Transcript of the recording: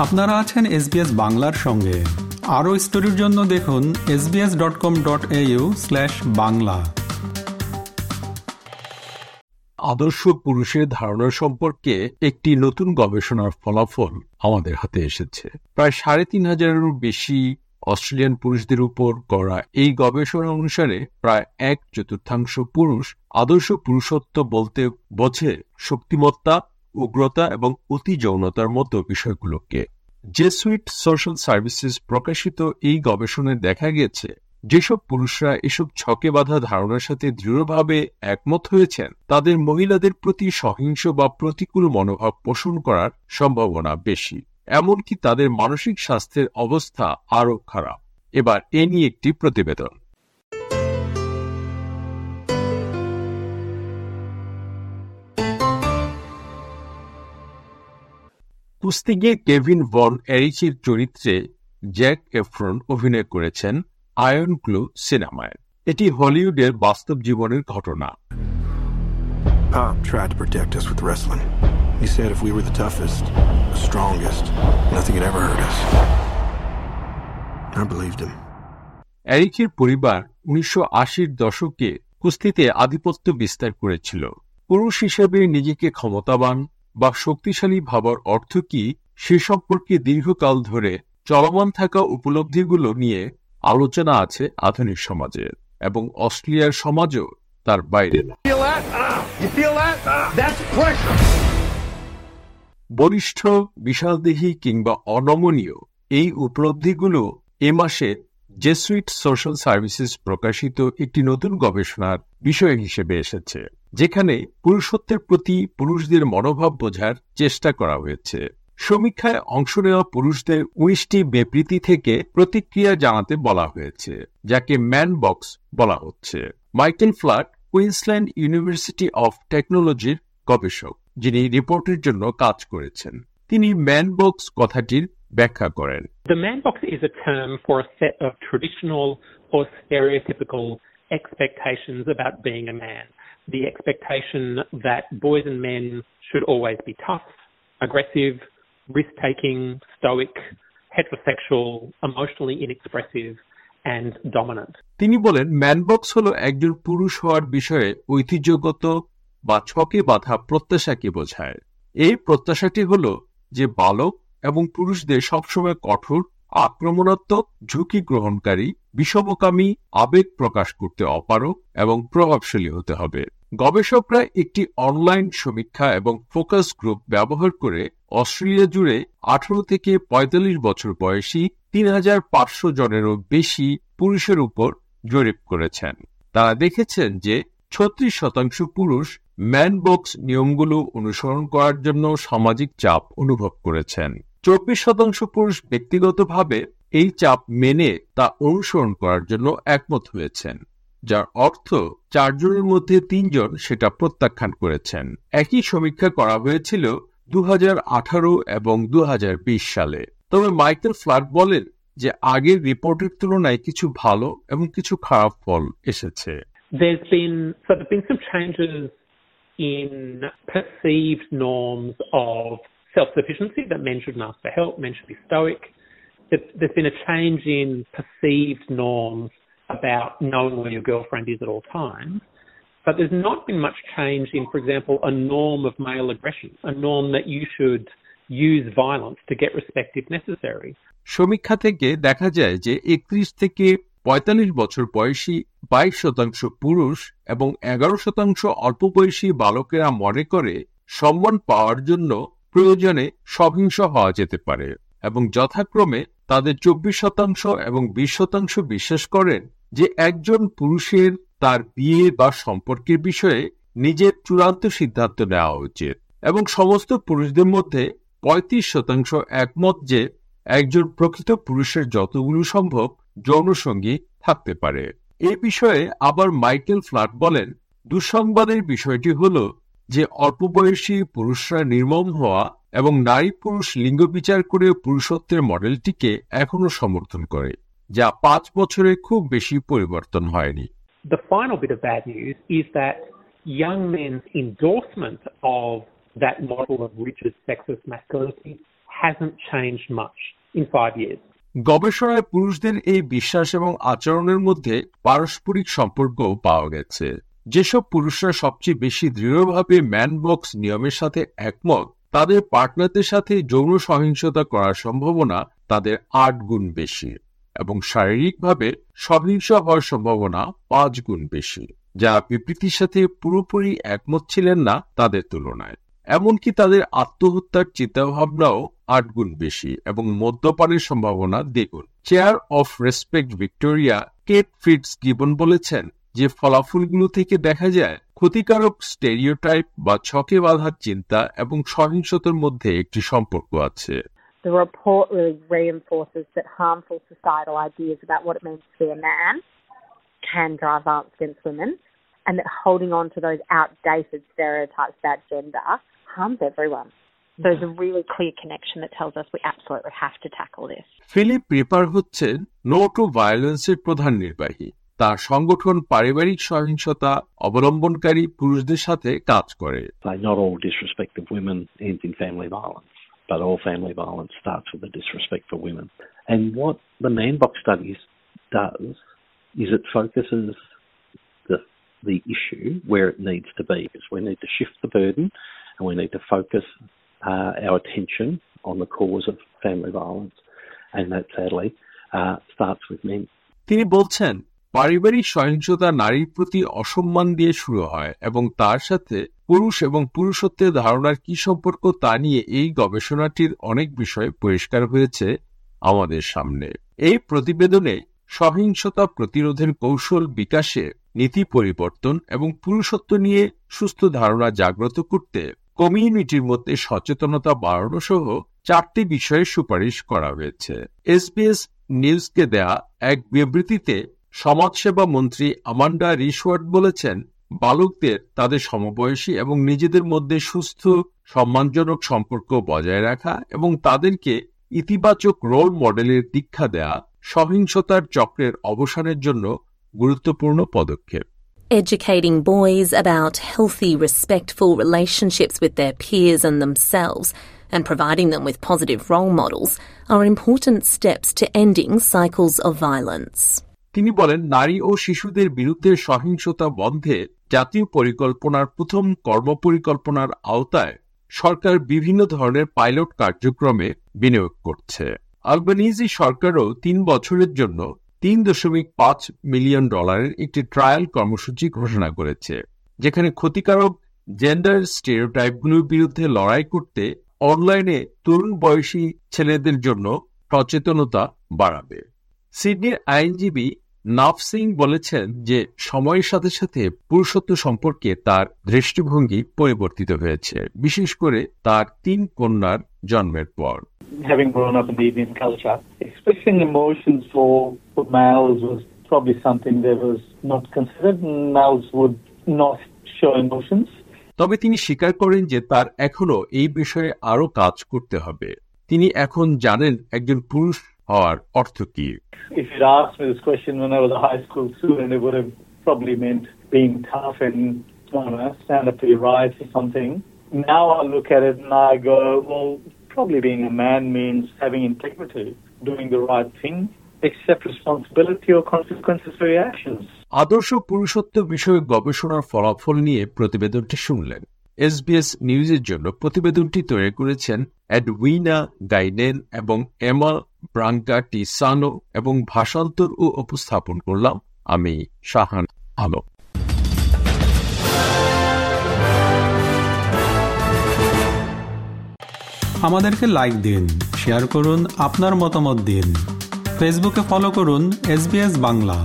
আপনারা আছেন এসবিএস বাংলার সঙ্গে। আরও স্টোরির জন্য দেখুন SBS dot com dot Bangla. আদর্শ পুরুষের ধারণা সম্পর্কে একটি নতুন গবেষণার ফলাফল আমাদের হাতে এসেছে। প্রায় সাড়ে তিন হাজারেরও বেশি অস্ট্রেলিয়ান পুরুষদের উপর করা এই গবেষণা অনুসারে প্রায় এক চতুর্থাংশ পুরুষ আদর্শ পুরুষত্ব বলতে বোঝে শক্তিমত্তা উগ্রতা এবং অতি যৌনতার মতো বিষয়গুলোকে। জেসুইট সোশ্যাল সার্ভিসেস প্রকাশিত এই গবেষণায় দেখা গেছে, যেসব পুরুষরা এসব ছকে বাঁধা ধারণার সাথে দৃঢ়ভাবে একমত হয়েছেন, তাদের মহিলাদের প্রতি সহিংস বা প্রতিকূল মনোভাব পোষণ করার সম্ভাবনা বেশি। এমনকি তাদের মানসিক স্বাস্থ্যের অবস্থা আরও খারাপ। এবার এ নিয়ে একটি প্রতিবেদন। কুস্তিগির কেভিন ভন এরিচির চরিত্রে জ্যাক এফ্রন অভিনয় করেছেন আয়ন ক্লু সিনেমায় এটি হলিউডের বাস্তব জীবনের ঘটনা Pop tried to protect us with wrestling. He said if we were the toughest, the strongest, nothing could ever hurt us. I believed him. এরিকের পরিবার উনিশশো আশির দশকে কুস্তিতে আধিপত্য বিস্তার করেছিল পুরুষ হিসেবে নিজেকে ক্ষমতাবান বা শক্তিশালী ভাবার অর্থ কি সে সম্পর্কে দীর্ঘকাল ধরে চলমান থাকা উপলব্ধিগুলো নিয়ে আলোচনা আছে আধুনিক সমাজে এবং অস্ট্রেলিয়ার সমাজও তার বাইরে। না বরিষ্ঠ বিশালদেহী কিংবা অনমনীয় এই উপলব্ধিগুলো এ মাসে জেসুইট সোশ্যাল সার্ভিসেস প্রকাশিত একটি নতুন গবেষণার বিষয় হিসেবে এসেছে। যেখানে পুরুষত্বের প্রতি পুরুষদের মনোভাব বোঝার চেষ্টা করা হয়েছে। সমীক্ষায় অংশ নেওয়া পুরুষদের উনিশটি বিবৃতি থেকে প্রতিক্রিয়া জানাতে বলা হয়েছে, যাকে ম্যান বক্স বলা হচ্ছে। Michael Flood Queensland University of টেকনোলজির গবেষক, যিনি রিপোর্টের জন্য কাজ করেছেন। তিনি ম্যান বক্স কথাটির ব্যাখ্যা করেন। The man box is a term for a set of traditional or stereotypical expectations about being a man. The expectation that boys and men should always be tough, aggressive, risk taking, stoic, heterosexual, emotionally inexpressive, and dominant. তিনি বলেন ম্যানবক্স হলো একজন পুরুষ হওয়ার বিষয়ে ঐতিহ্যগত বা ছকে বাঁধা প্রত্যাশাকে বোঝায় এই প্রত্যাশাটি হলো যে বালক এবং পুরুষদের সবসময় কঠোর আক্রমণাত্মক ঝুঁকি গ্রহণকারী বিষমকামী, আবেগ প্রকাশ করতে অপারক এবং প্রভাবশালী হতে হবে। গবেষকরা একটি অনলাইন সমীক্ষা এবং ফোকাস গ্রুপ ব্যবহার করে অস্ট্রেলিয়া জুড়ে আঠারো থেকে ৪৫ বছর বয়সী তিন হাজার পাঁচশো জনেরও বেশি পুরুষের উপর জরিপ করেছেন। তারা দেখেছেন যে ছত্রিশ শতাংশ পুরুষ ম্যান বক্স নিয়মগুলো অনুসরণ করার জন্য সামাজিক চাপ অনুভব করেছেন। চব্বিশ শতাংশ পুরুষ ব্যক্তিগতভাবে এই চাপ মেনে তা অনুসরণ করার জন্য একমত হয়েছেন, যার অর্থ চারজনের মধ্যে তিনজন সেটা প্রত্যাখ্যান করেছেন। একই সমীক্ষা করা হয়েছিল দু এবং দু সালে। তবে মাইকেল ফ্লাট বলেন যে আগের রিপোর্টের তুলনায় কিছু ভালো এবং কিছু খারাপ ফল এসেছে। In perceived norms of self-sufficiency that men shouldn't ask for help, men should be stoic. There- There's been a change in perceived norms about knowing where your girlfriend is at all times. But there's not been much change in, for example, a norm of male aggression, a norm that you should use violence to get respect if necessary. সমীক্ষা থেকে দেখা যায় যে একত্রিশ থেকে পঁয়তাল্লিশ বছর বয়সী বাইশ শতাংশ পুরুষ এবং এগারো শতাংশ অল্প বয়সী বালকেরা মনে করে সম্মান পাওয়ার জন্য প্রয়োজনে সহিংস হওয়া যেতে পারে এবং যথাক্রমে তাদের চব্বিশ শতাংশ এবং বিশ শতাংশ বিশ্বাস করেন যে একজন পুরুষের তার বিয়ে বা সম্পর্কের বিষয়ে নিজের চূড়ান্ত সিদ্ধান্ত নেওয়া উচিত এবং সমস্ত পুরুষদের মধ্যে পঁয়ত্রিশ শতাংশ একমত যে একজন প্রকৃত পুরুষের যতগুলো সম্ভব যৌনসঙ্গী থাকতে পারে। এ বিষয়ে আবার মাইকেল ফ্লাট বলেন, দুঃসংবাদের বিষয়টি হল যে অল্প বয়সী পুরুষরা নির্মম হওয়া এবং নারী পুরুষ লিঙ্গ বিচার করে পুরুষত্বের মডেলটিকে এখনও সমর্থন করে যা পাঁচ বছরে খুব বেশি পরিবর্তন হয়নি The final bit of bad news is that young men's endorsement of that model of rigid sexist masculinity hasn't changed much in five years. গবেষণায় পুরুষদের এই বিশ্বাস এবং আচরণের মধ্যে পারস্পরিক সম্পর্ক পাওয়া গেছে যেসব পুরুষরা সবচেয়ে বেশি দৃঢ়ভাবে ম্যানবক্স নিয়মের সাথে একমত, তাদের পার্টনারদের সাথে যৌন সহিংসতা করার সম্ভাবনা তাদের আট গুণ বেশি এবং শারীরিকভাবে সহিংস হওয়ার সম্ভাবনা পাঁচ গুণ বেশি। যা বিবৃতির সাথে পুরোপুরি একমত ছিলেন না, তাদের তুলনায়। এমনকি তাদের আত্মহত্যার চিন্তাভাবনাও আট গুণ বেশি এবং মদ্যপানের সম্ভাবনা দ্বিগুণ। Chair of Respect Victoria Kate Fitzgibbon বলেছেন যে ফলাফলগুলো থেকে দেখা যায় ক্ষতিকারক স্টেরিওটাইপ বা ছকে বাঁধার চিন্তা এবং সহিংসতার মধ্যে একটি সম্পর্ক আছে The report really reinforces that harmful societal ideas about what it means to be a man can drive violence against women, and that holding on to those outdated stereotypes about gender harms everyone. So there's a really clear connection that tells us we absolutely have to tackle this. Phillip Ripper হচ্ছেন no to ভায়োলেন্সের প্রধান নির্বাহী তার সংগঠন পারিবারিক সহিংসতা অবলম্বনকারী পুরুষদের সাথে কাজ করে Like not all disrespect of women ends in family violence, but all family violence starts with a disrespect for women. And what the Man Box Studies does is it focuses the the issue where it needs to be. Because we need to shift the burden, and we need to focus uh, our attention on the cause of family violence, and that sadly uh, starts with men. তিনি বলছেন পারিবারিক সহিংসতা নারীর প্রতি অসম্মান দিয়ে শুরু হয় এবং তার সাথে পুরুষ এবং পুরুষত্বের ধারণার কি সম্পর্ক তা নিয়ে এই গবেষণাটির অনেক বিষয় পরিষ্কার হয়েছে আমাদের সামনে। এই প্রতিবেদনে সহিংসতা প্রতিরোধের কৌশল বিকাশে নীতি পরিবর্তন এবং পুরুষত্ব নিয়ে সুস্থ ধারণা জাগ্রত করতে কমিউনিটির মধ্যে সচেতনতা বাড়ানো সহ চারটি বিষয়ে সুপারিশ করা হয়েছে। এসবিএস নিউজকে দেয়া এক বিবৃতিতে সমাজসেবা মন্ত্রী আমান্ডা রিশওয়ার্ড বলেছেন বালকদের তাদের সমবয়সী এবং নিজেদের মধ্যে সুস্থ সম্মানজনক সম্পর্ক বজায় রাখা এবং তাদেরকে ইতিবাচক রোল মডেলের দীক্ষা দেয়া সহিংসতার চক্রের অবসানের জন্য গুরুত্বপূর্ণ পদক্ষেপ Educating boys about healthy, respectful relationships with their peers and themselves and providing them with positive role models are important steps to ending cycles of violence. তিনি বলেন, নারী ও শিশুদের বিরুদ্ধে সহিংসতা বন্ধে জাতীয় পরিকল্পনার প্রথম কর্মপরিকল্পনার আওতায় সরকার বিভিন্ন ধরনের পাইলট কার্যক্রমে বিনিয়োগ করছে। আলবানিজি সরকারও তিন বছরের জন্য তিন দশমিক পাঁচ মিলিয়ন ডলারের একটি ট্রায়াল কর্মসূচি ঘোষণা করেছে, যেখানে ক্ষতিকারক জেন্ডার স্টেরিওটাইপগুলোর বিরুদ্ধে লড়াই করতে অনলাইনে তরুণ বয়সী ছেলেদের জন্য সচেতনতা বাড়াবে। সিডনির আইনজীবী নাফসিং বলেছেন যে সময়ের সাথে সাথে পুরুষত্ব সম্পর্কে তার দৃষ্টিভঙ্গি পরিবর্তিত হয়েছে বিশেষ করে তার তিন কন্যার জন্মের পর। তবে তিনি স্বীকার করেন যে তার এখনও এই বিষয়ে আরও কাজ করতে হবে। তিনি এখন জানেন একজন পুরুষ হওয়ার অর্থ কি If you'd asked me this question when I was a high school student, it would have probably meant being tough and I don't know, stand up for your rights or something. Now I look at it and I go, well, probably being a man means having integrity, doing the right thing, accept responsibility or consequences for your actions. আদর্শ পুরুষত্ব বিষয়ে গবেষণার ফলাফল নিয়ে প্রতিবেদনটি শুনলেন SBS নিউজের জন্য প্রতিবেদনটি তৈরি করেছেন অ্যাডউইনা গাইনেন এবং এমা ব্রাঙ্কা টিসানো এবং ভাষান্তর ও উপস্থাপন করলাম আমি শাহান আলো আমাদেরকে লাইক দিন শেয়ার করুন, আপনার মতামত দিন। ফেসবুকে ফলো করুন এস বাংলা